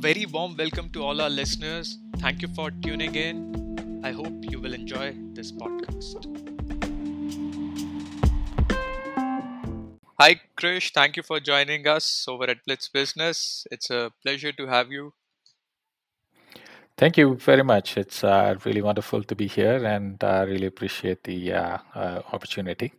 very warm welcome to all our listeners. Thank you for tuning in. I hope you will enjoy this podcast. Hi, Krish. Thank you for joining us over at Blitz Business. It's a pleasure to have you. Thank you very much. It's uh, really wonderful to be here and I uh, really appreciate the uh, uh, opportunity.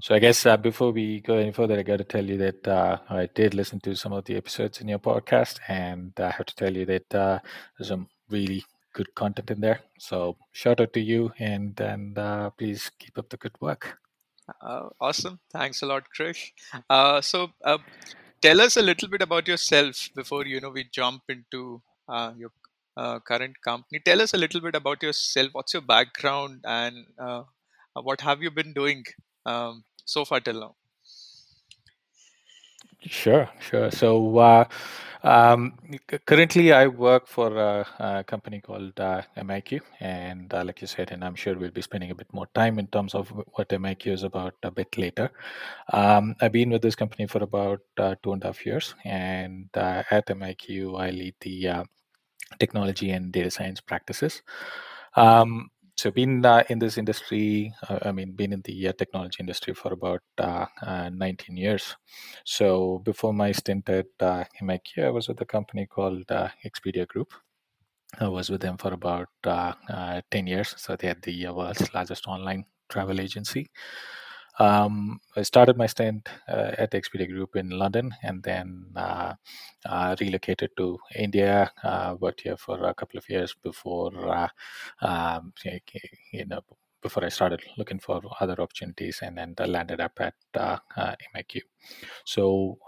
So, I guess uh, before we go any further, I got to tell you that uh, I did listen to some of the episodes in your podcast, and I have to tell you that there's some really good content in there. So, shout out to you and, and please keep up the good work. awesome. Thanks a lot, Krish. so, tell us a little bit about yourself before you know we jump into your uh, current company. Tell us a little bit about yourself. What's your background and uh, uh, what have you been doing um, so far till now? Sure, sure. So uh, um, currently, I work for a, a company called uh, MIQ, and uh, like you said, and I'm sure we'll be spending a bit more time in terms of what MIQ is about a bit later. Um, I've been with this company for about two and a half years, and at MIQ, I lead the technology and data science practices. Um, so been uh, in this industry uh, i mean been in the uh, technology industry for about uh, uh, 19 years. So before my stint at uh, MIQ, i was with a company called expedia group. I was with them for about 10 years. So they had the world's largest online travel agency um, I started my stint uh, at Expedia Group in London and then uh, uh, relocated to India. Uh, worked here for a couple of years before, uh, um, you know, before I started looking for other opportunities, and then landed up at uh, MIQ. So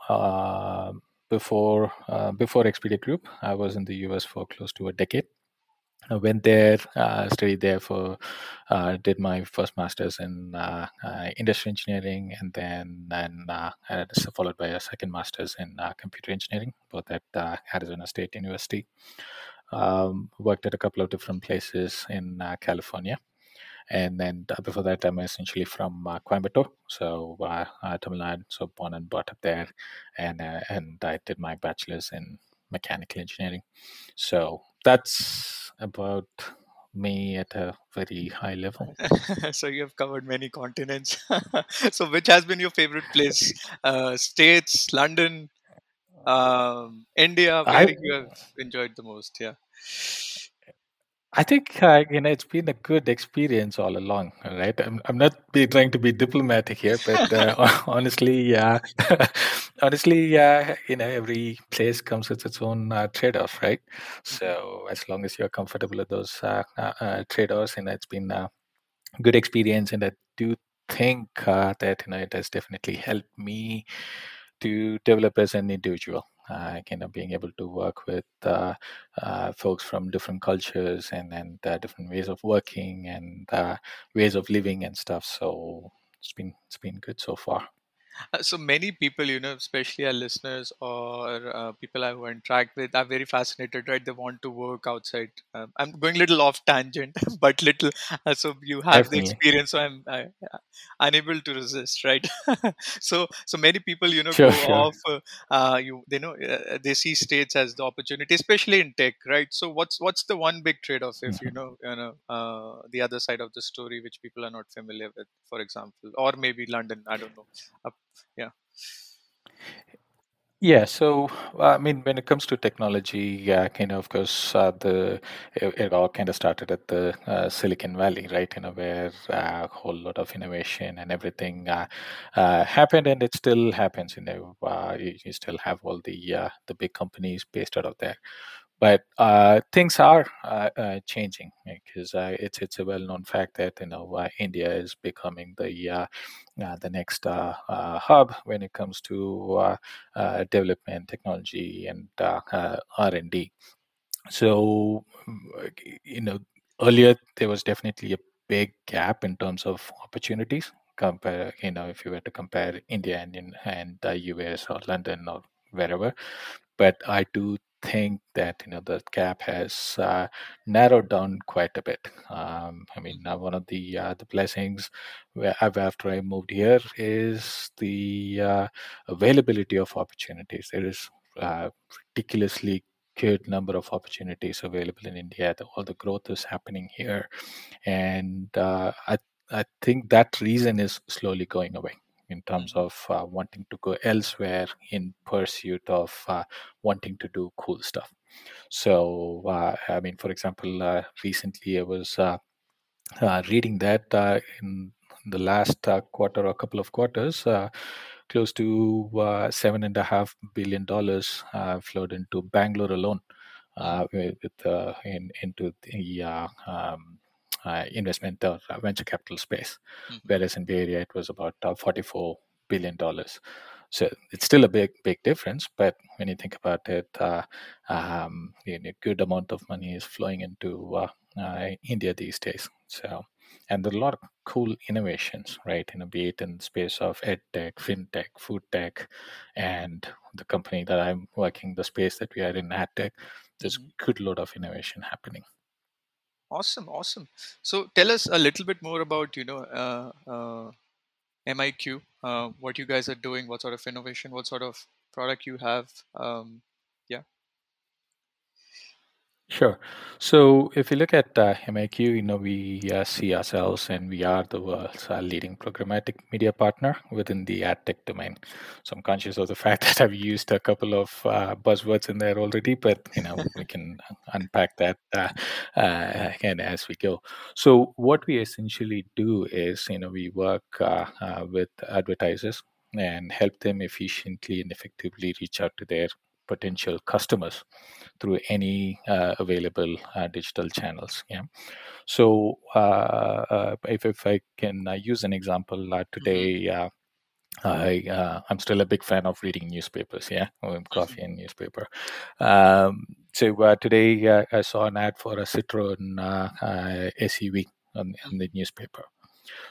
before before Expedia Group, I was in the US for close to a decade. I went there, uh, studied there for, uh, did my first master's in uh, uh industrial engineering, and then and uh, followed by a second master's in uh, computer engineering, both at Arizona State University. Um, worked at a couple of different places in California, and then before that, I'm essentially from Coimbatore, so Tamil Nadu, so born and brought up there, and and I did my bachelor's in mechanical engineering. So that's about me at a very high level. so you have covered many continents. so which has been your favorite place? Uh, States, London, um, India. Where I, you have enjoyed the most? Yeah. I think uh, you know it's been a good experience all along. Right, I'm I'm not be trying to be diplomatic here, but uh, honestly, yeah, honestly, yeah, you know, every place comes with its own uh, trade-off, right? So as long as you're comfortable with those uh, uh, uh, trade-offs, and it's been a good experience, and I do think that you know it has definitely helped me to develop as an individual uh, kind of being able to work with uh, uh, folks from different cultures and and different ways of working and ways of living and stuff. So it's been it's been good so far. Uh, so many people, you know, especially our listeners or uh, people i've interact with, are very fascinated, right? They want to work outside. Um, I'm going a little off tangent, but little. Uh, so you have Definitely. the experience, so I'm I, uh, unable to resist, right? so so many people, you know, sure, go sure. off. Uh, uh, you they know they see states as the opportunity, especially in tech, right? So what's what's the one big trade-off if mm-hmm. you know you know the other side of the story, which people are not familiar with, for example, or maybe London, I don't know yeah. Yeah so i mean when it comes to technology yeah kind of of course uh, the it, it, all kind of started at the uh, silicon valley right you know where uh, a whole lot of innovation and everything uh, uh, happened and it still happens you know uh, you, you, still have all the the big companies based out of there but uh, things are uh, uh, changing because uh, it's it's a well-known fact that you know uh, India is becoming the the next hub when it comes to development, technology, and R and D. So you know earlier there was definitely a big gap in terms of opportunities. Compare you know if you were to compare India and and the US or London or wherever, but I do think that you know the gap has uh, narrowed down quite a bit. Um, I mean, uh, one of the uh, the blessings after I moved here is the uh, availability of opportunities. There is uh, ridiculously good number of opportunities available in India. All the growth is happening here, and uh, I I think that reason is slowly going away in terms of uh, wanting to go elsewhere in pursuit of uh, wanting to do cool stuff. So, uh, I mean, for example, uh, recently I was uh, uh, reading that in the last quarter or couple of quarters, close to seven and a half billion dollars flowed into Bangalore alone, with in, into the um, uh, investment or uh, venture capital space, Mm-hmm. whereas in Bay Area it was about uh, 44 billion dollars. So it's still a big, big difference. But when you think about it, uh, um, you know, a good amount of money is flowing into uh, uh, India these days. So, and there are a lot of cool innovations, right? You know, be it in the space of ed tech, fintech, food tech, and the company that I'm working, the space that we are in, ad tech. There's a good load of innovation happening. Awesome, awesome. So tell us a little bit more about you know uh, uh, MIQ, uh, what you guys are doing, what sort of innovation, what sort of product you have. Um. Sure. So if you look at uh, MIQ, you know, we uh, see ourselves and we are the world's uh, leading programmatic media partner within the ad tech domain. So I'm conscious of the fact that I've used a couple of uh, buzzwords in there already, but, you know, we can unpack that uh, uh, again as we go. So what we essentially do is, you know, we work uh, uh, with advertisers and help them efficiently and effectively reach out to their potential customers through any uh, available uh, digital channels. Yeah. So uh, uh, if, if I can uh, use an example uh, today. Uh, I uh, I'm still a big fan of reading newspapers. Yeah, coffee and newspaper. Um, so uh, today uh, I saw an ad for a Citroen SUV on, on the newspaper.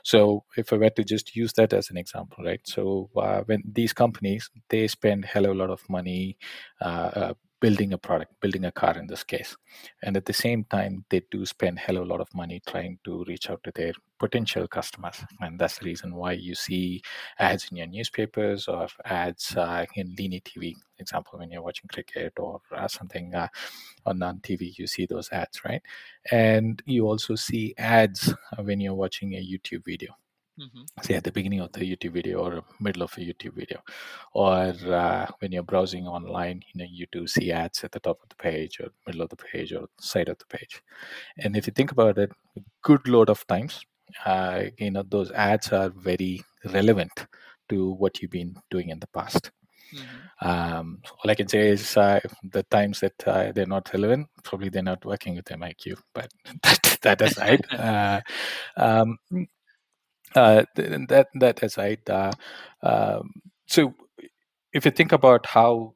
So if I were to just use that as an example, right? So uh, when these companies they spend hell of a lot of money uh, uh, building a product, building a car in this case, and at the same time they do spend hell of a lot of money trying to reach out to their potential customers, and that's the reason why you see ads in your newspapers or ads uh, in linear TV, example when you're watching cricket or uh, something uh, on on TV, you see those ads, right? And you also see ads when you're watching a YouTube video. Mm-hmm. Say at the beginning of the YouTube video or middle of a YouTube video, or uh, when you're browsing online, you know you do see ads at the top of the page or middle of the page or side of the page. And if you think about it, a good load of times, uh, you know those ads are very relevant to what you've been doing in the past. Mm-hmm. Um, all I can say is uh, the times that uh, they're not relevant, probably they're not working with MIQ. But that, that aside, uh, um, uh, that that aside, uh, um, so if you think about how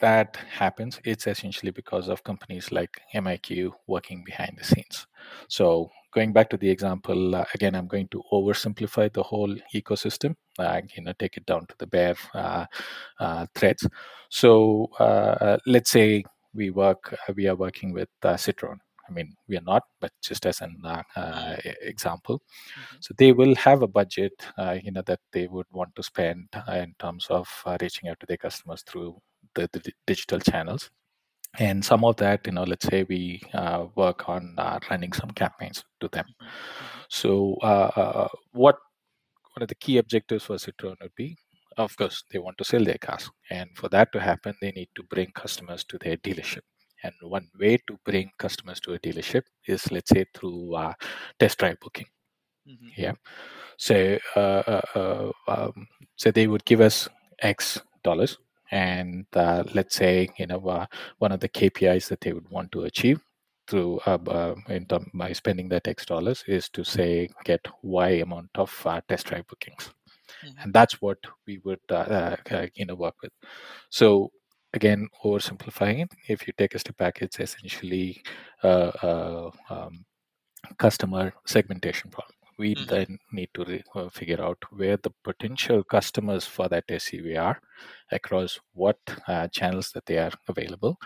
that happens, it's essentially because of companies like MIQ working behind the scenes. So going back to the example uh, again, I'm going to oversimplify the whole ecosystem. You know, take it down to the bare uh, uh, threads. So uh, let's say we work, we are working with Citroen. I mean, we are not, but just as an uh, uh, example. Mm-hmm. So they will have a budget, uh, you know, that they would want to spend uh, in terms of uh, reaching out to their customers through the, the digital channels. And some of that, you know, let's say we uh, work on uh, running some campaigns to them. Mm-hmm. So uh, uh, what one of the key objectives for Citroen would be, of course, they want to sell their cars, and for that to happen, they need to bring customers to their dealership. And one way to bring customers to a dealership is, let's say, through uh, test drive booking. Mm-hmm. Yeah. So, uh, uh, uh, um, so they would give us X dollars, and uh, let's say you know uh, one of the KPIs that they would want to achieve through uh, uh, in term, by spending that X dollars is to say get Y amount of uh, test drive bookings, Mhm. and that's what we would uh, uh, you know work with. So again, oversimplifying it, if you take a step back, it's essentially uh, uh, um, customer segmentation problem. We Mhm. then need to re- uh, figure out where the potential customers for that SUV are across what uh, channels that they are available,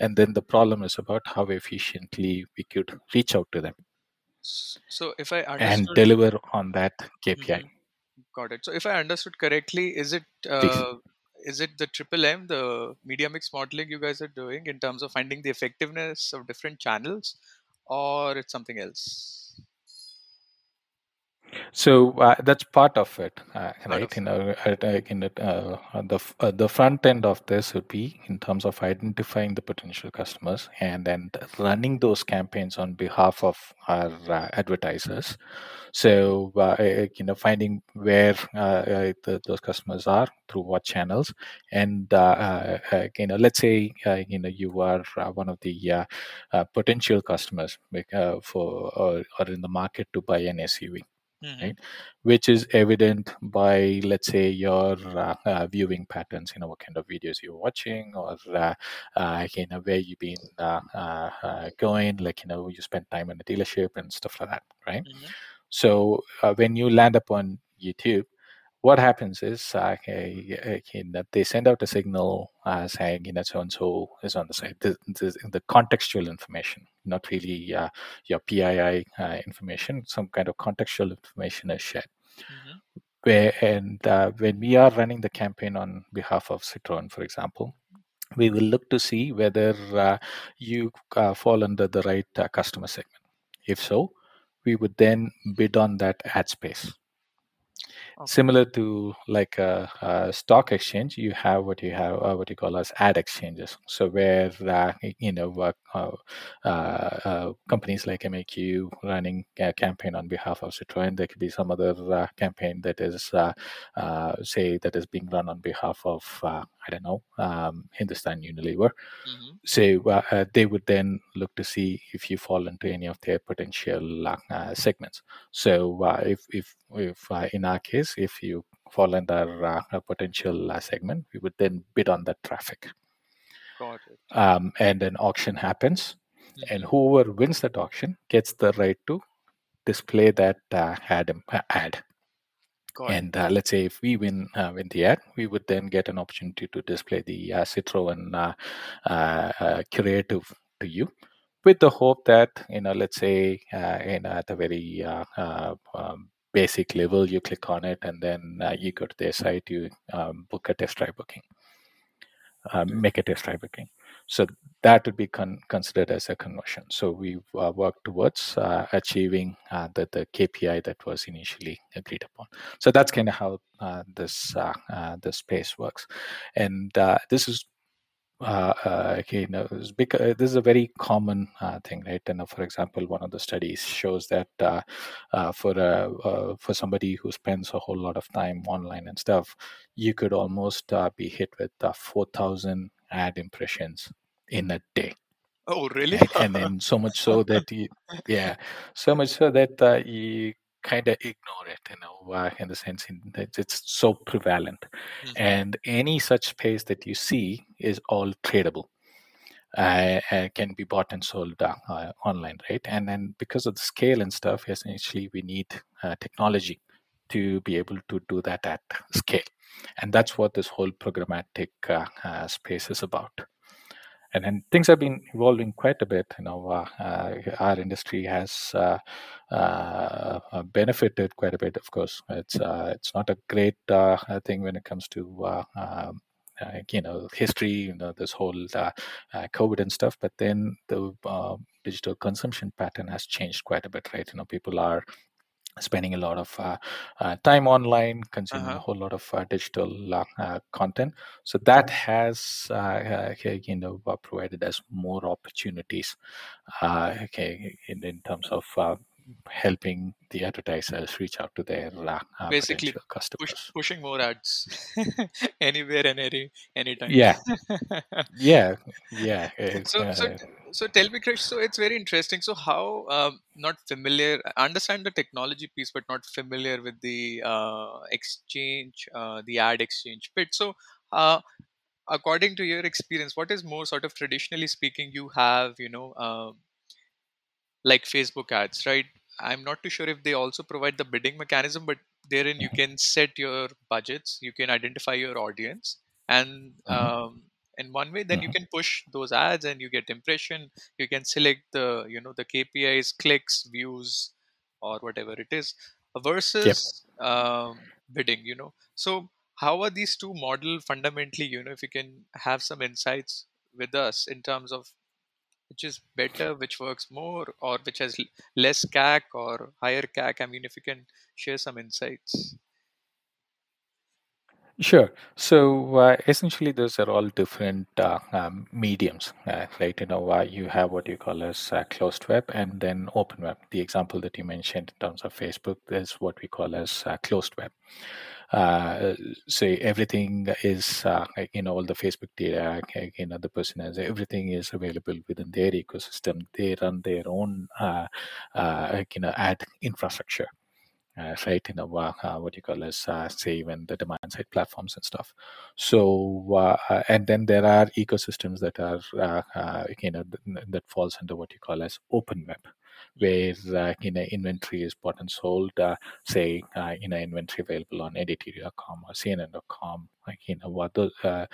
and then the problem is about how efficiently we could reach out to them So if I and deliver on that KPI. Mhm. got it. So if I understood correctly, is it uh, is it the triple M, the media mix modeling you guys are doing in terms of finding the effectiveness of different channels, or it's something else? So uh, that's part of it, uh, right? You know, uh, in the, uh, the uh, the front end of this would be in terms of identifying the potential customers and then running those campaigns on behalf of our uh, advertisers. So uh, uh, you know, finding where uh, uh, the, those customers are through what channels, and uh, uh, uh, you know, let's say uh, you know you are uh, one of the uh, uh, potential customers uh, for or, or in the market to buy an SUV hmm right? Which is evident by let's say your uh, uh, viewing patterns you know what kind of videos you're watching or uh, uh, you know where you've been uh, uh, going like you know you spend time in the dealership and stuff like that right? Hmm so uh, when you land up on youtube what happens is uh, okay, that they send out a signal uh, saying you know so and so is on the site the, the, the contextual information not really uh, your pii uh, information some kind of contextual information is shared hmm where and uh, when we are running the campaign on behalf of Citroen, for example, we will look to see whether uh, you uh, fall under the right uh, customer segment. If so, we would then bid on that ad space. Okay. Similar to like a, a stock exchange, you have what you have, uh, what you call as ad exchanges. So where uh, you know uh, uh, uh, companies like MIQ running a campaign on behalf of Citroen, there could be some other uh, campaign that is uh, uh, say that is being run on behalf of uh, I don't know um, Hindustan Unilever. hmm So uh, uh, they would then look to see if you fall into any of their potential uh, uh, segments. So uh, if if if uh, in our case, if you fall under uh, a potential uh, segment, we would then bid on that traffic, Got it. um, and an auction happens, and hmm whoever wins that auction gets the right to display that uh, ad. ad. And uh, let's say if we win uh, win the ad, we would then get an opportunity to display the uh, Citroen uh, uh, uh, creative to you, with the hope that you know, let's say, uh, know, at a very uh, uh, um, basic level, you click on it, and then uh, you go to their site, you um, book a test drive booking, uh, make a test drive booking. So that would be con- considered as a conversion. So we uh, work towards uh, achieving uh, the, the KPI that was initially agreed upon. So that's kind of how uh, this uh, uh, this space works, and uh, this is. Uh, uh, okay, you know, because this is a very common uh, thing, right? And uh, for example, one of the studies shows that uh, uh, for uh, uh, for somebody who spends a whole lot of time online and stuff, you could almost uh, be hit with uh, four thousand ad impressions in a day Oh, really? right and then so much so that you yeah so much so that uh, you kind of ignore it you know uh, in the sense in that it's so prevalent. Mhm. and any such space that you see is all tradable uh, uh, can be bought and sold uh, uh, online right? And then because of the scale and stuff essentially we need uh, technology to be able to do that at scale. And that's what this whole programmatic uh, space is about and then things have been evolving quite a bit. You know, uh, uh, our industry has uh, uh, uh, benefited quite a bit. Of course, it's it's not a great thing when it comes to um, uh, you know history. You know, this whole uh, uh, COVID and stuff. But then the digital consumption pattern has changed quite a bit, right? You know, people are spending a lot of uh, uh, time online, consuming a Uh-huh. whole lot of uh, digital uh, uh, content. So that has, uh, uh, you know, provided us more opportunities, uh, okay, in, in terms of uh, helping the advertisers reach out to their uh, Basically, potential push, customers. pushing more ads anywhere and any anytime. Yeah, yeah, yeah. uh, so so uh, so tell me krish so it's very interesting so how um, not familiar I understand the technology piece but not familiar with the uh, exchange uh, the ad exchange bit so uh, according to your experience what is more sort of traditionally speaking you have you know um, like facebook ads right i'm not too sure if they also provide the bidding mechanism but therein you mhm, can set your budgets you can identify your audience and mhm, um, in one way then you mhm. can push those ads and you get impression you can select the you know the kpis clicks views or whatever it is Yep. versus um, bidding you know so how are these two model fundamentally? You know, if you can have some insights with us in terms of which is better, which works more, or which has less CAC or higher CAC. I mean, if you can share some insights. Sure. So uh, essentially, those are all different uh, um, mediums, uh, right? You know, uh, you have what you call as uh, closed web and then open web. The example that you mentioned in terms of Facebook is what we call as uh, closed web. Uh, say everything is, uh, you know, all the Facebook data, okay, you know, the person has everything is available within their ecosystem. They run their own, uh, uh, you know, ad infrastructure uh, right in a uh, uh, what you call as uh, say even the demand side platforms and stuff. So uh, uh, and then there are ecosystems that are uh, uh, you know th- that falls under what you call as open web where uh, you know inventory is bought and sold uh, say uh, you know inventory available on ndt.com or cnn.com like you know what the uh,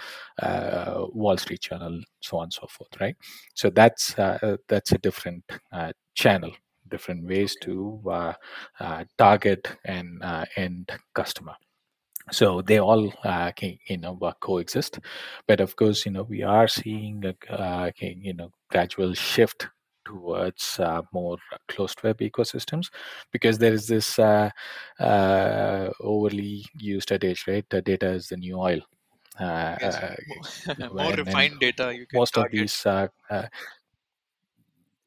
uh, wall street journal so on and so forth right? So that's uh, uh, that's a different uh, channel different ways to uh, uh, target and uh, end customer. So they all uh, can, you know coexist. But of course you know we are seeing a uh, can- you know gradual shift towards uh, more closed web ecosystems because there is this uh, uh, overly used adage right? The data is the new oil. Uh, Yes, more, more and, refined data you can most of these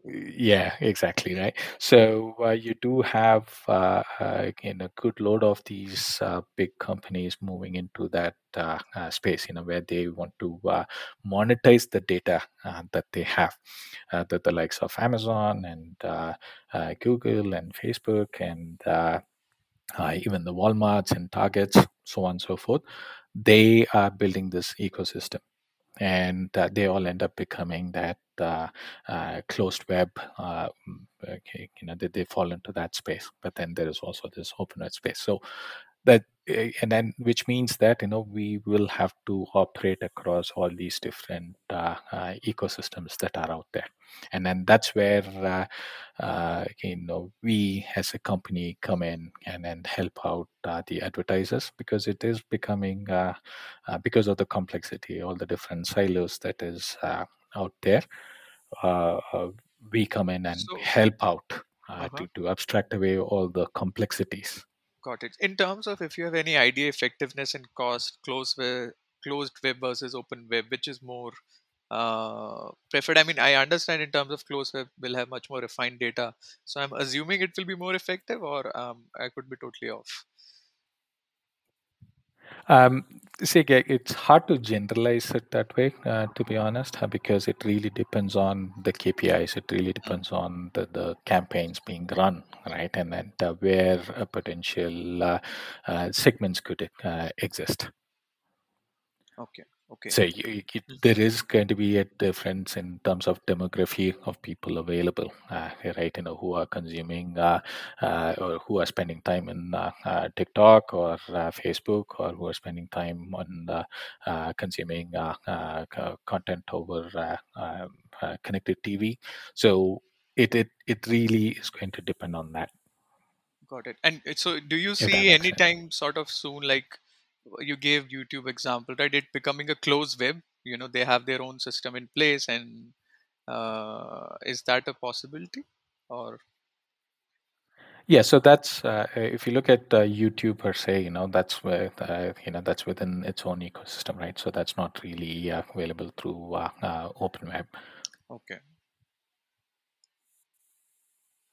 yeah, exactly right. So uh, you do have uh, uh, again a good load of these uh, big companies moving into that uh, uh, space, you know, where they want to uh, monetize the data uh, that they have, uh, that the likes of Amazon and uh, uh, Google and Facebook and uh, uh, even the Walmarts and Targets, so on and so forth, they are building this ecosystem and uh, they all end up becoming that uh, uh, closed web. Uh, mm, okay, you know, they, they fall into that space. But then there is also this open web space. So that eh, and then which means that you know we will have to operate across all these different uh, uh, ecosystems that are out there. And then that's where uh, uh, you know we as a company come in and then help out uh, the advertisers because it is becoming uh, uh, because of the complexity all the different silos that is uh, out there uh, uh, we come in and So, help out uh, uh-huh, to, to abstract away all the complexities got it. In terms of if you have any idea effectiveness and cost, closed web, closed web versus open web, which is more uh, preferred? I mean, I understand in terms of closed web will have much more refined data, so I'm assuming it will be more effective, or um, I could be totally off. Um, see, it's hard to generalize it that way, uh, to be honest, because it really depends on the KPIs. It really depends on the, the campaigns being run, right? And then uh, where a potential uh, uh, segments could uh, exist. Okay, okay. So you, you, there is going to be a difference in terms of demography of people available, uh, right? You know, who are consuming uh, uh, or who are spending time in uh, uh, TikTok or uh, Facebook, or who are spending time on uh, uh, consuming uh, uh, content over uh, um, uh, connected TV. So it, it it really is going to depend on that, Got it. And so, do you see sense. anytime sort of soon, like you gave YouTube example, right? It becoming a closed web. You know, they have their own system in place, and uh, is that a possibility? Or Yeah, so that's uh, if you look at uh, YouTube per se, you know that's where uh, you know that's within its own ecosystem, right? So that's not really uh, available through uh, uh, open web okay,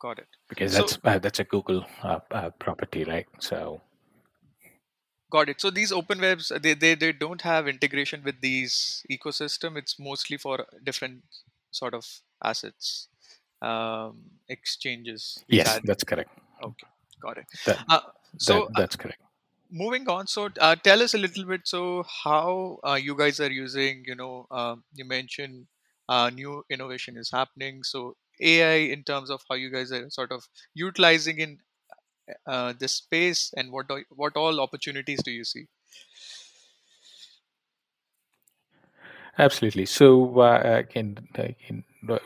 got it. because So that's uh, that's a Google uh, uh, property, right? So got it. So these open webs, uh, they they they don't have integration with these ecosystem. It's mostly for different sort of assets, um, exchanges. Yes, that's correct. Okay, got it. That Uh, that so that's correct. moving on so uh, tell us a little bit so how uh, you guys are using you know um, you mentioned uh, new innovation is happening so ai in terms of how you guys are sort of utilizing in uh, this space and what do, what all opportunities do you see? Absolutely. So uh, again, uh, in, uh,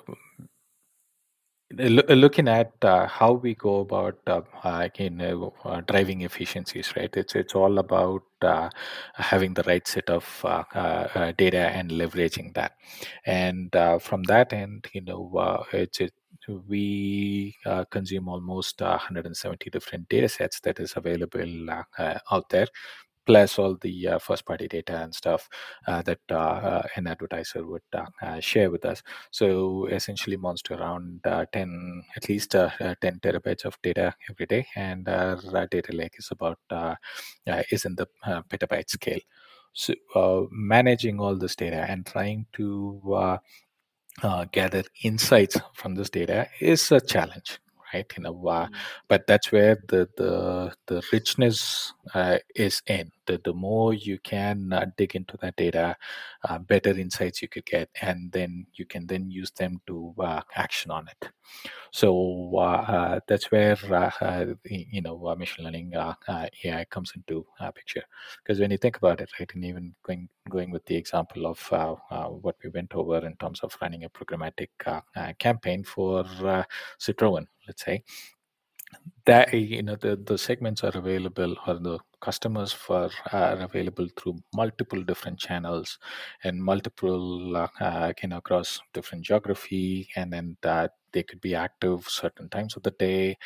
looking at uh, how we go about uh, again uh, driving efficiencies right? It's it's all about uh, having the right set of uh, uh, data and leveraging that. And from that end you know it's it, we consume almost 170 different data sets that is available out there plus all the uh, first party data and stuff uh, that uh, uh an advertiser would uh, uh, share with us. So essentially monster around 10, at least 10 terabytes of data every day. And our data lake is about, is in the petabyte scale. So managing all this data and trying to gather insights from this data is a challenge right you know uh, mm. but that's where the the the richness uh, is in the, more you can uh, dig into that data uh, better insights you could get and then you can then use them to uh, action on it. So uh, uh that's where uh, uh, you know machine learning ai comes into picture. Because when you think about it right and even going going with the example of what we went over in terms of running a programmatic campaign for citroen let's say that you know the, the segments are available or the customers for are available through multiple different channels and multiple uh, uh, you know across different geography and then that they could be active certain times of the day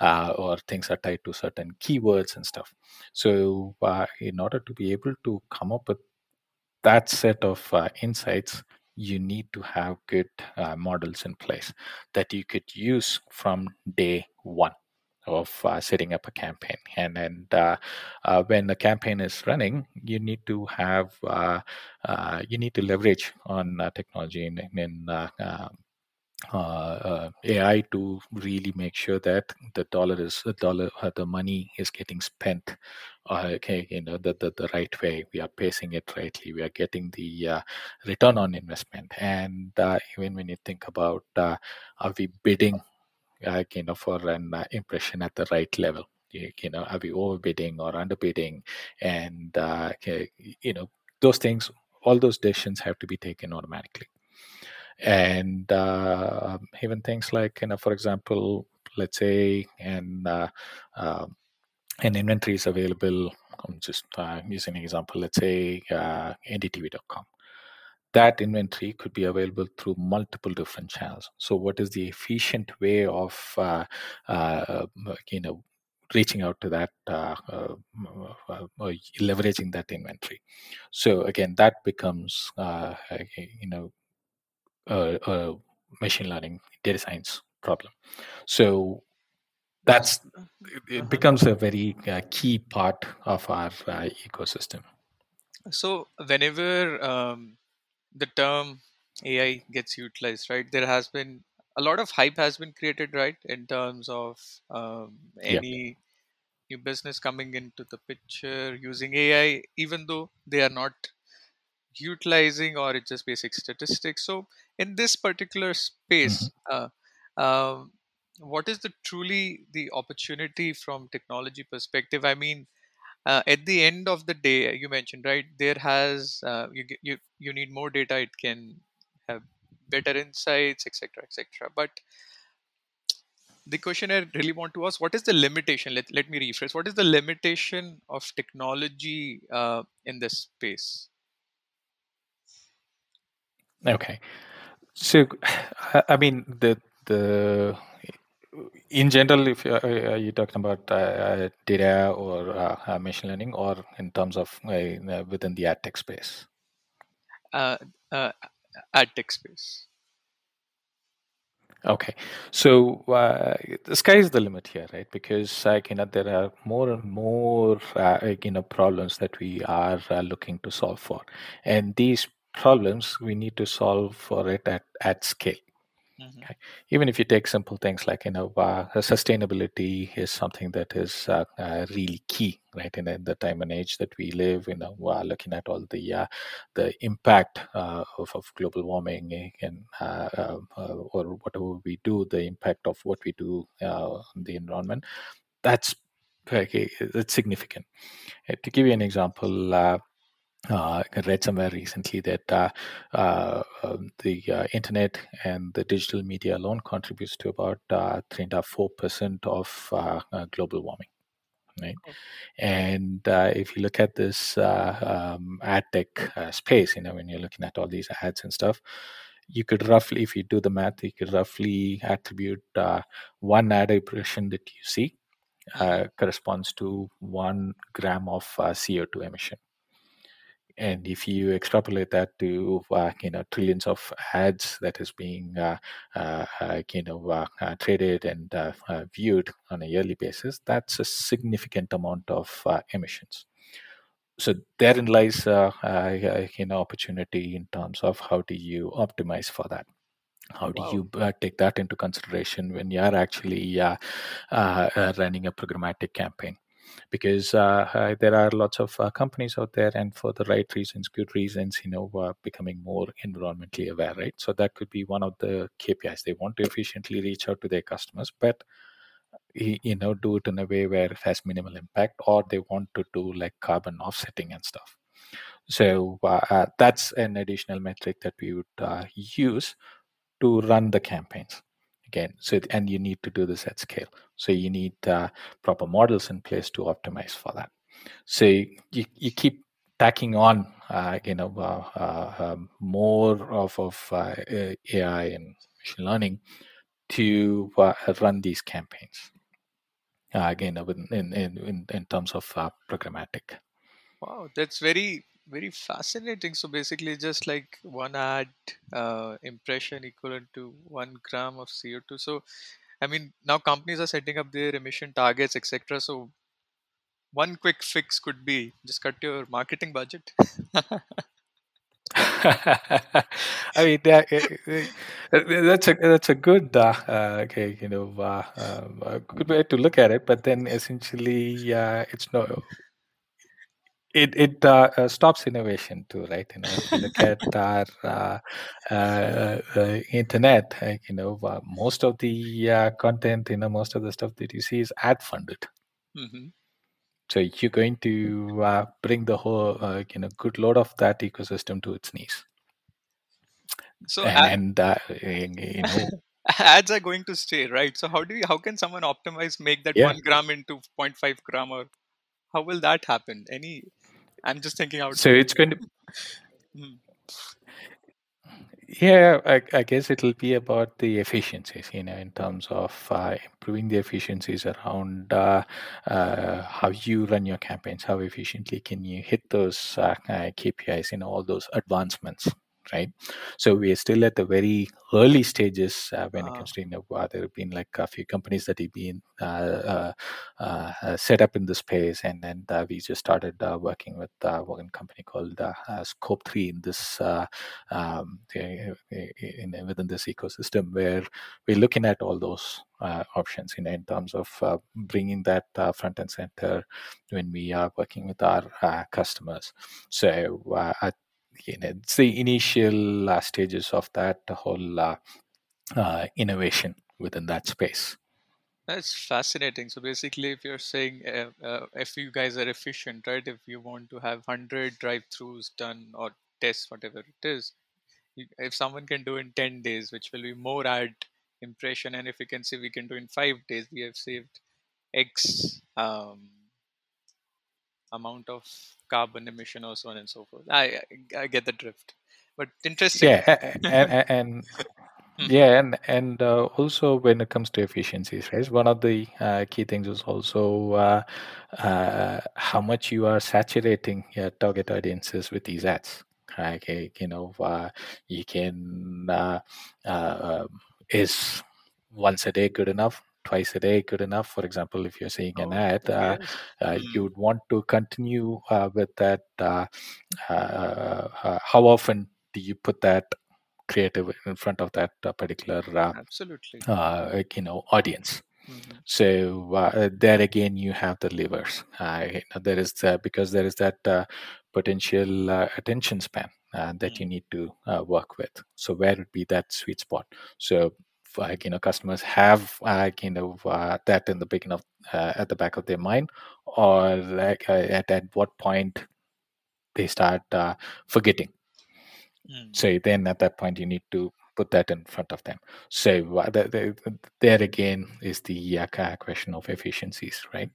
uh, or things are tied to certain keywords and stuff. So uh, in order to be able to come up with that set of uh, insights you need to have good uh, models in place that you could use from day one of uh, setting up a campaign. And and uh, uh, when the campaign is running you need to have uh, uh, you need to leverage on uh, technology in, in AI to really make sure that the dollar is the dollar the money is getting spent okay you know the, the, the right way. We are pacing it rightly. We are getting the return on investment. And even when you think about are we bidding uh, you know, for an uh, impression at the right level. You, you, know, are we overbidding or underbidding? And uh, you know, those things, all those decisions have to be taken automatically. And uh, even things like, you know, for example, let's say, and uh, uh, an inventory is available. I'm just using an example. Let's say ndtv.com that inventory could be available through multiple different channels. So, what is the efficient way of uh, uh, you know reaching out to that, uh, uh, uh, uh leveraging that inventory? So again, that becomes you know a, a, machine learning data science problem. So that's it uh-huh. becomes a very key part of our ecosystem. So whenever um the term AI gets utilized, right? There has been a lot of hype has been created, right, in terms of um, any new business coming into the picture using AI, even though they are not utilizing or it's just basic statistics. So, in this particular space, mm-hmm. uh, um, what is the truly the opportunity from technology perspective? I mean, uh, at the end of the day you mentioned right there has uh, you, you you need more data. It can have better insights etc etc but the question i really want to ask what is the limitation? Let, let me rephrase. What is the limitation of technology uh, in this space? Okay. So i mean the the in general, if uh, uh, you're talking about uh, data or uh, machine learning, or in terms of uh, within the ad tech space? Uh, ad tech space. Okay, so the sky is the limit here, right? Because you know there are more and more you know problems that we are looking to solve for, and these problems we need to solve for it at at scale Mm-hmm. Okay. Even if you take simple things like you know uh, sustainability is something that is uh, uh, really key, right? In, in, the time and age that we live, you know, uh, looking at all the uh, the impact uh, of, of, global warming eh, and or whatever we do, the impact of what we do on the environment, that's okay, it's significant. to give you an example I read somewhere recently that uh, uh, um, the uh, internet and the digital media alone contributes to about uh, three and a half four percent of uh, global warming. Right, and if you look at this um, ad tech space, you know, when you're looking at all these ads and stuff, you could roughly, if you do the math, you could roughly attribute one ad impression that you see corresponds to one gram of CO2 emission and if you extrapolate that to uh, you know trillions of ads that is being uh, uh, uh you know uh, traded and viewed on a yearly basis, that's a significant amount of emissions. So therein lies you know opportunity in terms of how do you optimize for that how do Wow. you uh, take that into consideration when you are actually uh, uh, running a programmatic campaign because uh, uh, there are lots of uh, companies out there and for the right reasons good reasons you know uh, becoming more environmentally aware right? So that could be one of the kpis they want to efficiently reach out to their customers but you know do it in a way where it has minimal impact or they want to do like carbon offsetting and stuff. So uh, uh, that's an additional metric that we would use to run the campaigns again so and you need to do this at scale. So you need uh, proper models in place to optimize for that. So you, you keep tacking on uh, you know uh, uh, um, more of, of uh, ai and machine learning to run these campaigns again in, in, in, in terms of programmatic. Wow, that's very very fascinating. So basically, just like one ad uh, impression equivalent to one gram of CO2. So I mean, now companies are setting up their emission targets, etc. So one quick fix could be just cut your marketing budget. I mean, that, that's a that's a good uh, uh, okay, you know, uh, um, a good way to look at it. But then, essentially, uh, it's no, it it uh, uh, stops innovation too, right? You know, if you look at our uh, uh, uh, internet, you know, most of the content, you know, most of the stuff that you see is ad funded. hmm So you're going to uh, bring the whole, uh, you know, good load of that ecosystem to its knees. So And ad- uh, you know, ads are going to stay, right? So how do you, how can someone optimize make that yeah. one gram into 0.5 gram or how will that happen? Any? I'm just thinking out. So it's going to Mm. Yeah, I, I guess it'll be about the efficiencies, you know, in terms of uh, improving the efficiencies around uh, uh, how you run your campaigns, how efficiently can you hit those KPIs, you know, all those advancements, right? So we are still at the very early stages uh, when it Ah, comes to, know, uh, there have been like a few companies that have been uh, uh, uh, set up in the space, and then uh, we just started working with one company called Scope3 in this um, in, within this ecosystem where we're looking at all those uh, options you know, in terms of uh, bringing that uh, front and center when we are working with our uh, customers. So uh, you know, it's the initial uh, stages of that whole uh, uh, innovation within that space. that's fascinating. So basically, if you're saying uh, uh, if you guys are efficient, right? If you want to have hundred drive-throughs done or tests, whatever it is, if someone can do in ten days, which will be more ad impression, and if we can we can do in five days, we have saved X um, amount of carbon emission, or so on and so forth. I I, get the drift, but interesting. Yeah, and, and yeah and and uh, also when it comes to efficiencies right? One of the uh, key things is also uh, uh, how much you are saturating your target audiences with these ads okay you know uh, you can uh, uh, um, is once a day good enough twice a day good enough for example if you're seeing an oh, ad uh, yes. uh, Hmm. you would want to continue uh, with that uh, uh, uh, how often do you put that creative in front of that uh, particular uh, Absolutely. uh, you know audience hmm so uh, there again you have the levers uh, you know, there is the, because there is that uh, potential uh, attention span uh, that you need to uh, work with so where would be that sweet spot so like you know customers have uh, you know uh, that in the beginning of uh, at the back of their mind or like uh, at, at what point they start uh, forgetting. Mm. So then at that point, you need to put that in front of them. So uh, the, the, there again is the uh, question of efficiencies, right?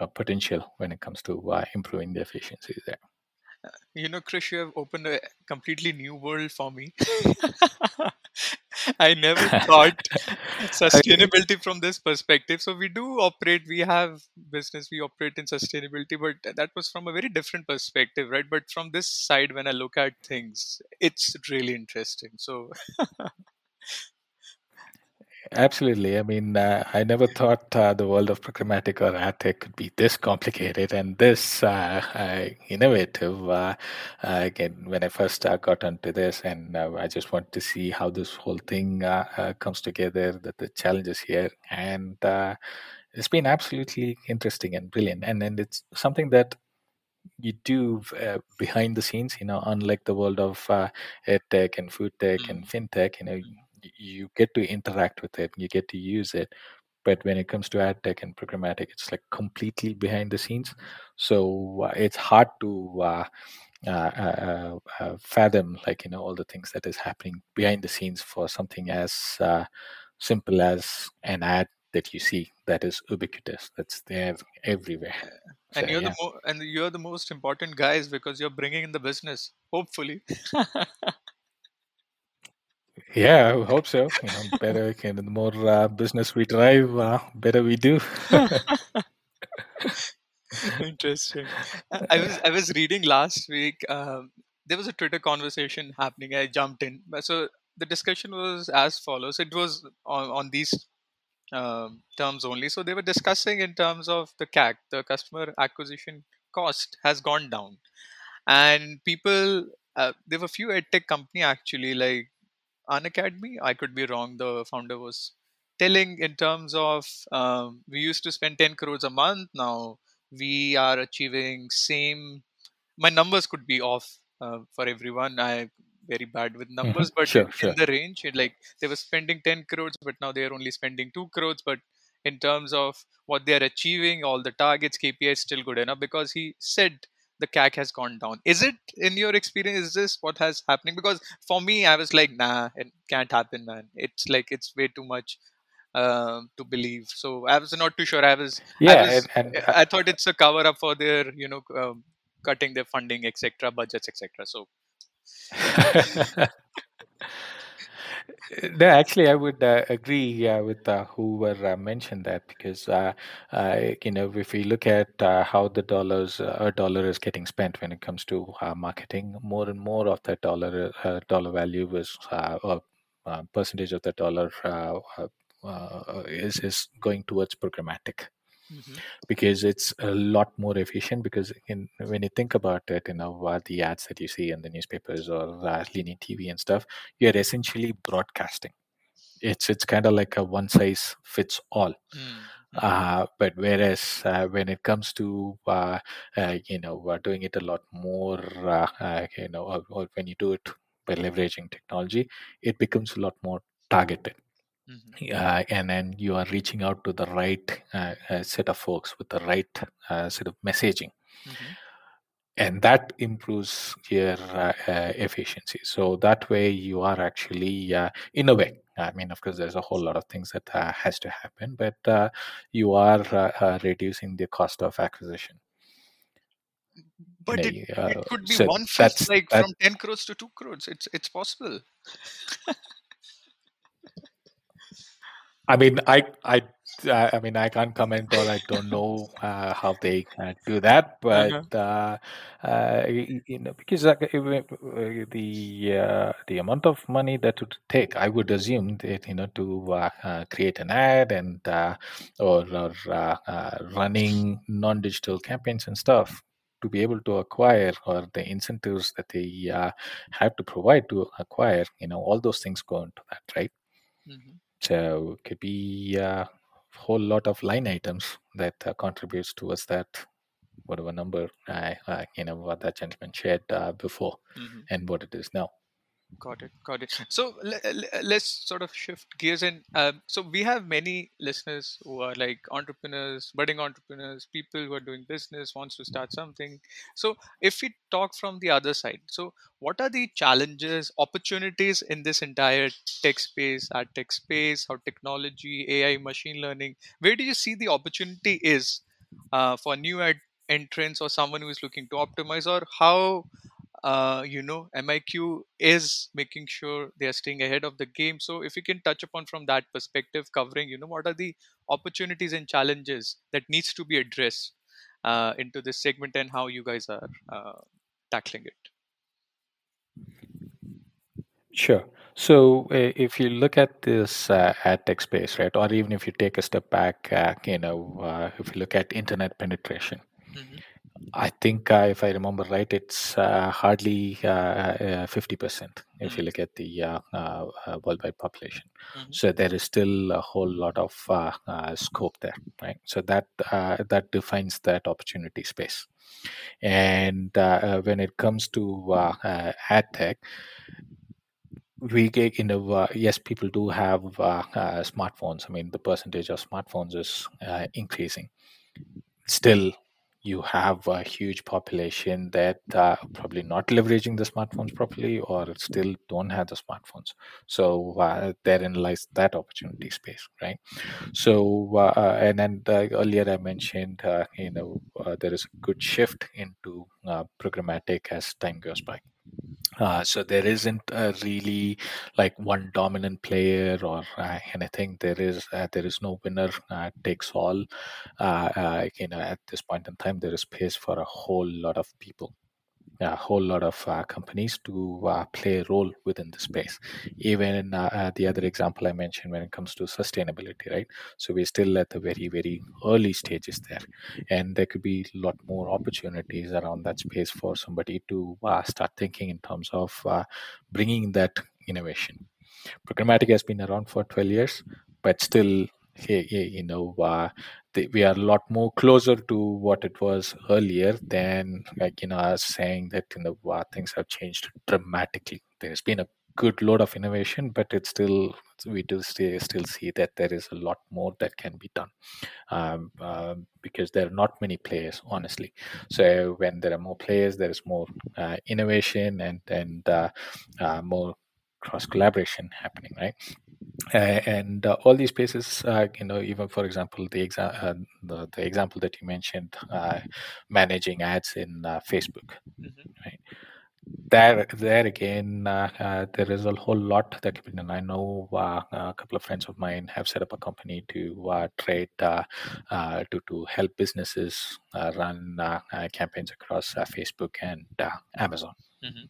Or potential when it comes to uh, improving the efficiencies there. You know, Krish, you have opened a completely new world for me. I never thought sustainability from this perspective. So we do operate, we have business, we operate in sustainability, but that was from a very different perspective, right? But from this side, when I look at things, it's really interesting. So Absolutely. I mean, uh, I never thought uh, the world of programmatic or ad tech could be this complicated and this uh, uh innovative. Uh, uh, again, when I first got onto this, and I just want to see how this whole thing comes together, that the challenges here, and it's been absolutely interesting and brilliant. And and it's something that you do uh, behind the scenes you know unlike the world of uh, ed tech and food tech mm, and fintech you know you get to interact with it you get to use it but when it comes to ad tech and programmatic it's like completely behind the scenes so uh, it's hard to uh, uh, uh, uh, fathom like you know all the things that is happening behind the scenes for something as simple as an ad that you see that is ubiquitous that's there everywhere and you're yeah. the mo- and you're the most important guys because you're bringing in the business. Hopefully. Yeah, I hope so. You know, better can the more uh, business we drive, uh, better we do. Interesting. I was I was reading last week. Um, there was a Twitter conversation happening. I jumped in. So the discussion was as follows. It was on, on these um, terms only. So they were discussing in terms of the CAC, the customer acquisition cost has gone down, and people. Uh, there were a few edtech company actually like Unacademy. I could be wrong. The founder was telling in terms of um, we used to spend 10 crores a month. Now we are achieving same. My numbers could be off uh, for everyone. I very bad with Mhm. numbers, but Sure, in, sure. the range, it, like they were spending 10 crores, but now they are only spending 2 crores. But in terms of what they are achieving, all the targets, KPI is still good enough because he said the CAC has gone down. Is it in your experience? Is this what has happening? Because for me, I was like, nah, it can't happen, man. It's like it's way too much um, to believe. So I was not too sure. I was, I Yeah, was, and, and I thought it's a cover up for their, you know, um, cutting their funding, etc., budgets, etc. So no, actually, I would uh, agree uh, with uh, whoever uh, mentioned that because uh, uh, you know if we look at uh, how the dollars uh, dollar is getting spent when it comes to uh, marketing, more and more of that dollar uh, dollar value is uh, or uh, percentage of the dollar uh, uh, uh, is is going towards programmatic mhm, because it's a lot more efficient because in, when you think about it you know uh, the ads that you see in the newspapers or uh, linear tv and stuff you're essentially broadcasting. It's it's kind of like a one size fits all. Mm, mhm, uh, but whereas uh, when it comes to uh, uh, you know uh, doing it a lot more uh, uh, you know or, or when you do it by leveraging technology it becomes a lot more targeted mhm, uh, and then you are reaching out to the right uh, uh, set of folks with the right uh, set of messaging mhm. and that improves your uh, efficiency so that way you are actually uh, in a way i mean of course there's a whole lot of things that uh, has to happen but uh, you are reducing the cost of acquisition but it it could be so one fifth, that's like from 10 crores to 2 crores. It's it's possible. I mean, I, I, I mean, I can't comment or I don't know uh, how they uh, do that, but Uh-huh. uh, uh, you know, because uh, the uh, the amount of money that would take, I would assume that you know to uh, uh, create an ad and uh, or, or uh, uh, running non-digital campaigns and stuff to be able to acquire or the incentives that they uh, have to provide to acquire, you know, all those things go into that, right? Mhm. So it could be a whole lot of line items that uh, contributes towards that whatever number I, uh, you know what that gentleman shared uh, before Mhm. and what it is now. Got it. Got it. So le- le- let's sort of shift gears and um, so we have many listeners who are like entrepreneurs, budding entrepreneurs, people who are doing business, wants to start something. So if we talk from the other side, so what are the challenges, opportunities in this entire tech space, ad tech space, how technology, AI, machine learning, where do you see the opportunity is uh, for new ad- entrants or someone who is looking to optimize or how uh, you know MIQ is making sure they are staying ahead of the game. So if you can touch upon from that perspective covering you know what are the opportunities and challenges that needs to be addressed uh, into this segment and how you guys are uh, tackling it? Sure. So uh, if you look at this uh, ad tech space, right, or even if you take a step back, uh, you know, uh, if you look at internet penetration, hmm I think uh, if I remember right, it's uh, hardly uh, uh, fifty percent if you hmm look at the uh, worldwide population. hmm So there is still a whole lot of uh, uh, scope there, right? So that uh, that defines that opportunity space. And when it comes to ad tech, we get you know uh, yes people do have uh, uh, smartphones i mean the percentage of smartphones is uh, increasing still you have a huge population that uh, probably not leveraging the smartphones properly or still don't have the smartphones. So uh, therein lies that opportunity space right? So uh, and then uh, earlier i mentioned uh, you know there is a good shift into programmatic as time goes by uh, so there isn't a really like one dominant player or uh, anything. There is uh, there is no winner uh, takes all. Uh, uh, you know, at this point in time, there is space for a whole lot of people a whole lot of uh, companies to uh, play a role within the space. Even uh, uh, the other example I mentioned when it comes to sustainability, right? So we're still at the very, very early stages there, and there could be a lot more opportunities around that space for somebody to uh, start thinking in terms of uh, bringing that innovation. Programmatic has been around for 12 years, but still, you know, uh, the, we are a lot more closer to what it was earlier than, like, you know, us saying that, you know, uh, things have changed dramatically. There's been a good load of innovation, but it's still, we do still, still see that there is a lot more that can be done um, um, because there are not many players, honestly. So when there are more players, there is more uh, innovation and, and uh, uh, more cross collaboration happening, right? Uh, and uh, all these places, uh, you know, even for example, the, exa- uh, the the example that you mentioned, uh, managing ads in uh, Facebook, hmm right? There, there again, uh, uh, there is a whole lot that can be done. I know uh, a couple of friends of mine have set up a company to uh, trade uh, uh, to to help businesses uh, run campaigns across uh, Facebook and uh, Amazon hmm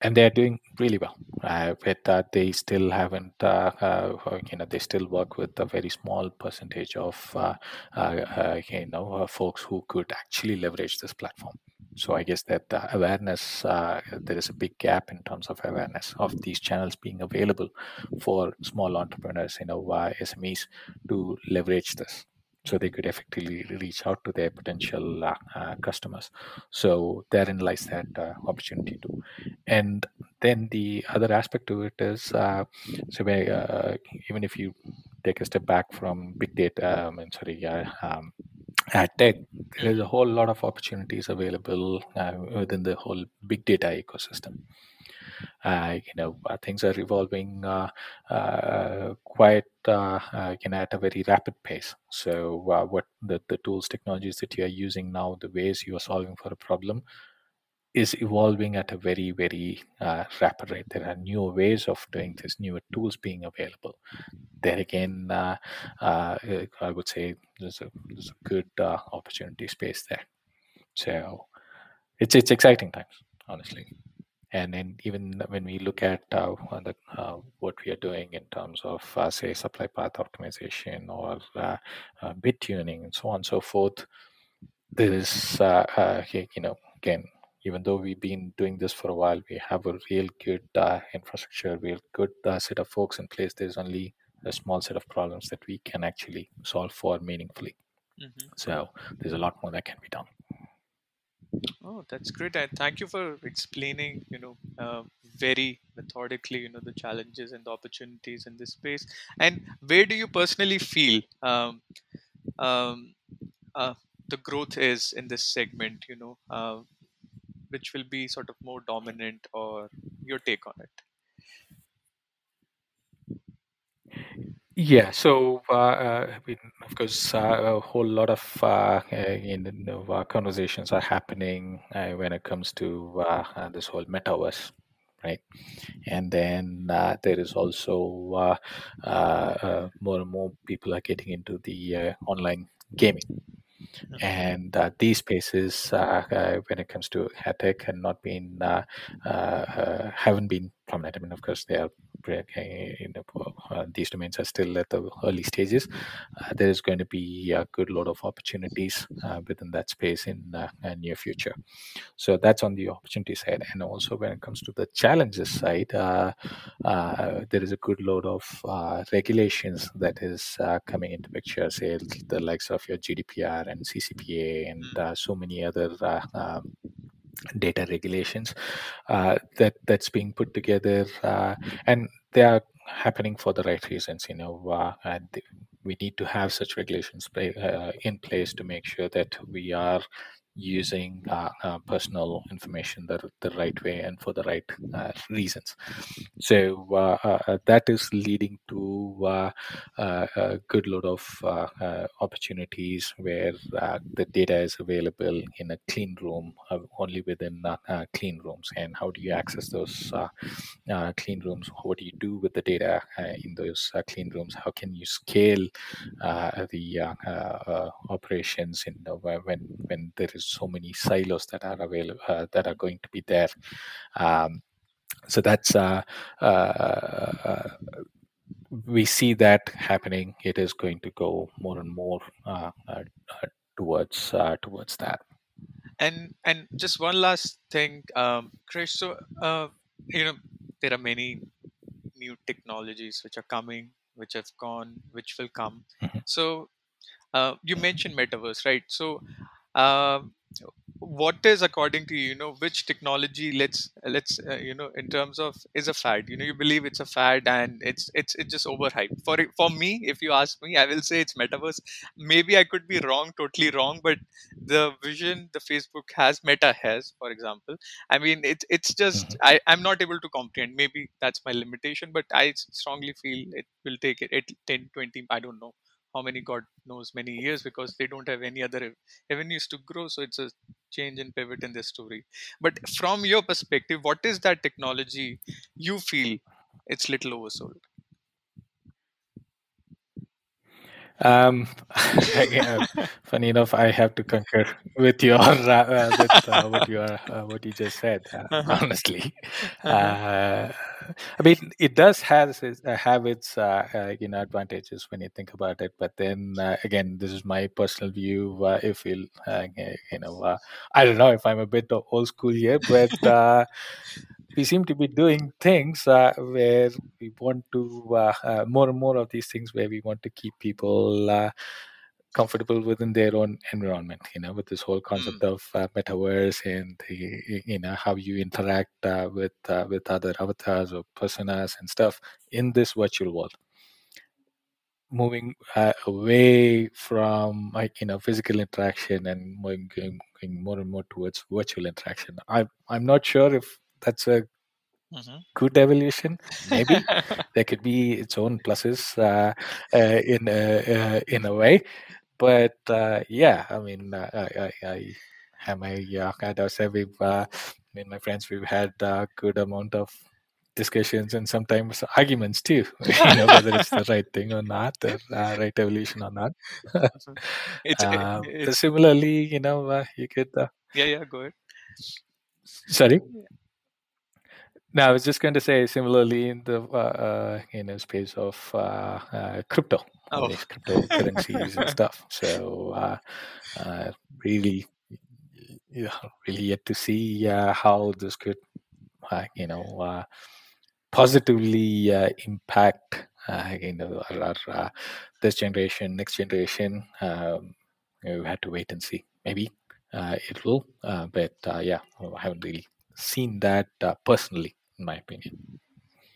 and they're doing really well. Uh, but uh, they still haven't, uh, uh, you know, they still work with a very small percentage of, uh, uh, uh, you know, folks who could actually leverage this platform. So I guess that uh, awareness, there is a big gap in terms of awareness of these channels being available for small entrepreneurs, you know, SMEs to leverage this. So they could effectively reach out to their potential uh, uh, customers. So therein lies that uh, opportunity too and then the other aspect to it is uh, so where, uh, even if you take a step back from big data um, and sorry uh, um, ad tech there is a whole lot of opportunities available within the whole big data ecosystem you know uh, things are evolving uh, uh, quite uh, uh, you know, at a very rapid pace. So uh, what the, the tools technologies that you are using now the ways you are solving for a problem is evolving at a very very uh, rapid rate. There are newer ways of doing this newer tools being available. There again uh, uh, i would say there's a, there's a good uh, opportunity space there. So it's it's exciting times honestly and then even when we look at uh, the, uh, what we are doing in terms of uh, say supply path optimization or uh, uh, bid tuning and so on and so forth there is uh, uh, you know again even though we've been doing this for a while we have a real good uh, infrastructure real good uh, set of folks in place. There's only a small set of problems that we can actually solve for meaningfully. Hmm so there's a lot more that can be done Oh, that's great. And thank you for explaining, you know, uh, very methodically, you know, the challenges and the opportunities in this space. And where do you personally feel um, um, uh, the growth is in this segment, you know, uh, which will be sort of more dominant or your take on it? Yeah, so uh, uh, I mean, of course, uh, a whole lot of uh, uh, in, uh, conversations are happening uh, when it comes to uh, uh, this whole metaverse, right? And then uh, there is also uh, uh, uh, more and more people are getting into the uh, online gaming, and uh, these spaces, uh, uh, when it comes to tech, have not been uh, uh, uh, haven't been prominent. I mean, of course, they are. Uh, uh, these domains are still at the early stages. Uh, there is going to be a good lot of opportunities uh, within that space in uh, near future. So that's on the opportunity side, and also when it comes to the challenges side, there is a good load of regulations that is coming into picture. Say the likes of your GDPR and CCPA and so many other. Um, data regulations uh, that that's being put together uh, and they are happening for the right reasons you know uh, we need to have such regulations in place to make sure that we are using uh, uh, personal information the, the right way and for the right uh, reasons. So uh, uh, uh, that is leading to uh, uh, a good load of uh, opportunities where the data is available in a clean room only within clean rooms. And how do you access those clean rooms? What do you do with the data in those clean rooms? How can you scale the operations in when when there is so many silos that are available uh, that are going to be there um, so that's uh, uh, uh, we see that happening. It is going to go more and more uh, uh, uh, towards uh, towards that. And and just one last thing, um, Krish. So uh, you know there are many new technologies which are coming, which have gone, which will come. Mhm. So uh, you mentioned metaverse, right? So um, what is according to you, you know which technology let's let's uh, you know in terms of is a fad? You know you believe it's a fad and it's it's it's just overhyped. For for me if you ask me i will say it's metaverse. Maybe i could be wrong totally wrong but the vision the facebook has meta has for example. I mean it's it's just Mhm. i i'm not able to comprehend. Maybe that's my limitation but i strongly feel it will take it, it 10 20 i don't know how many god knows many years because they don't have any other avenues to grow. So it's a change and pivot in this story. But from your perspective what is that technology you feel it's little oversold Um, funny enough, I have to concur with your uh, with uh, what you are uh, what you just said. Uh, uh-huh, honestly, uh-huh. uh, I mean, it does has uh, have its uh, uh, you know advantages when you think about it. But then uh, again, this is my personal view. Uh, if you uh, you know, uh, I don't know if I'm a bit of old school here, but. We seem to be doing things uh, where we want to uh, uh, more and more of these things where we want to keep people uh, comfortable within their own environment you know with this whole concept of uh, metaverse and the, you know how you interact uh, with uh, with other avatars or personas and stuff in this virtual world. Moving uh, away from like you know physical interaction and moving, going, going more and more towards virtual interaction. I i'm not sure if that's a mhm. good evolution. Maybe there could be its own pluses uh, uh, in a, uh, in a way. But uh, yeah i mean uh, i i, I have my uh, kind of say we've uh, me and my friends we've had a good amount of discussions and sometimes arguments too you know whether it's the right thing or not the uh, right evolution or not. It's uh, it's similarly you know uh, you could uh, yeah yeah go ahead. Sorry I was just going to say similarly in the uh, uh, you know space of uh, uh, crypto, oh cryptocurrencies and stuff. So uh, uh, really, yeah, really yet to see uh, how this could uh, you know uh, positively uh, impact uh, you know our, our, uh, this generation, next generation. Um, we had to wait and see. Maybe it will. but yeah, I haven't really seen that personally, in my opinion.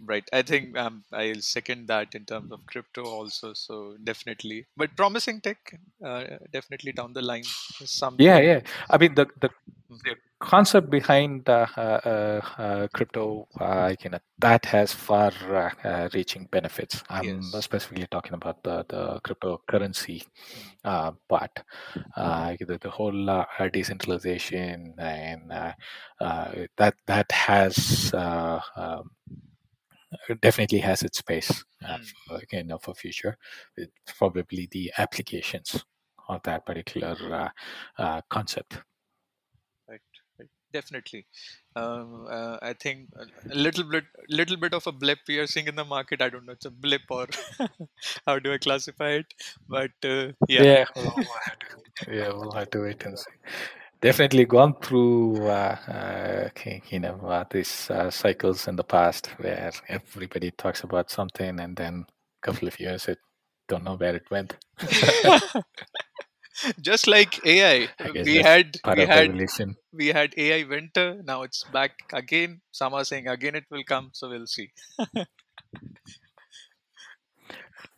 Right. I think um, I'll second that in terms of crypto also. So definitely, but promising tech, uh, definitely down the line. Something. Yeah, yeah. I mean, the the, the concept behind uh, uh, uh, crypto, uh, you know, that has far-reaching benefits. I'm Yes. specifically talking about the the cryptocurrency uh, part, uh, the, the whole uh, decentralization, and uh, uh, that that has uh, um, definitely has its space uh, Mm. for, you know, for future. It's probably the applications of that particular uh, uh, concept. Definitely. Um, uh, I think a little bit, little bit of a blip we are seeing in the market. I don't know, it's a blip or how do I classify it? But uh, yeah. Yeah, we'll, we'll have to, yeah, we'll have to wait and see. Definitely gone through, uh, uh, you know, uh, these uh, cycles in the past where everybody talks about something and then a couple of years it don't know where it went. Just like AI, we had we had evolution. we had AI winter. Now it's back again. Some are saying again it will come. So we'll see.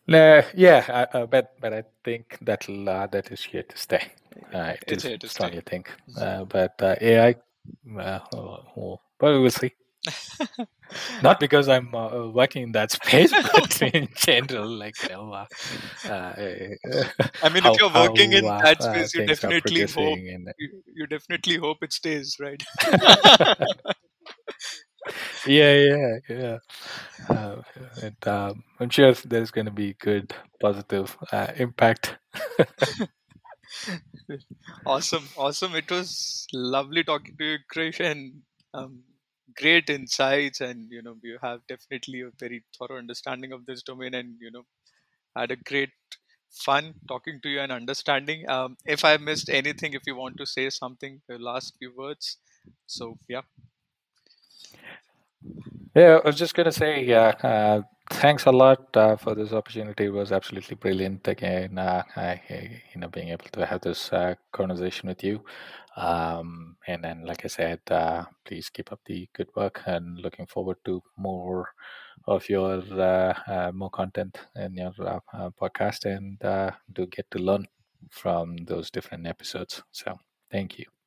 Nah, yeah, I, uh, but but I think that uh, that is here to stay. Uh, it It's is here to stay. strongly think. Uh, but uh, AI, uh, oh, oh, but we will see. Not because I'm uh, working in that space, but in general, like you know, uh, uh, I mean, how, if you're working how, in uh, that uh, space, you definitely hope and you, you definitely hope it stays, right? yeah, yeah, yeah. Uh, and, um, I'm sure there's going to be good, positive uh, impact. awesome, awesome. It was lovely talking to you, Krish, and um, great insights. And you know, you have definitely a very thorough understanding of this domain, and you know, had a great fun talking to you and understanding. Um, if I missed anything, if you want to say something, the last few words. So yeah. Yeah, I was just going to say, yeah uh, thanks a lot uh, for this opportunity. It was absolutely brilliant again. Uh, I, you know, being able to have this uh, conversation with you, um, and then, like I said, uh, please keep up the good work. And looking forward to more of your uh, uh, more content in your uh, podcast, and do get to learn from those different episodes. So, thank you.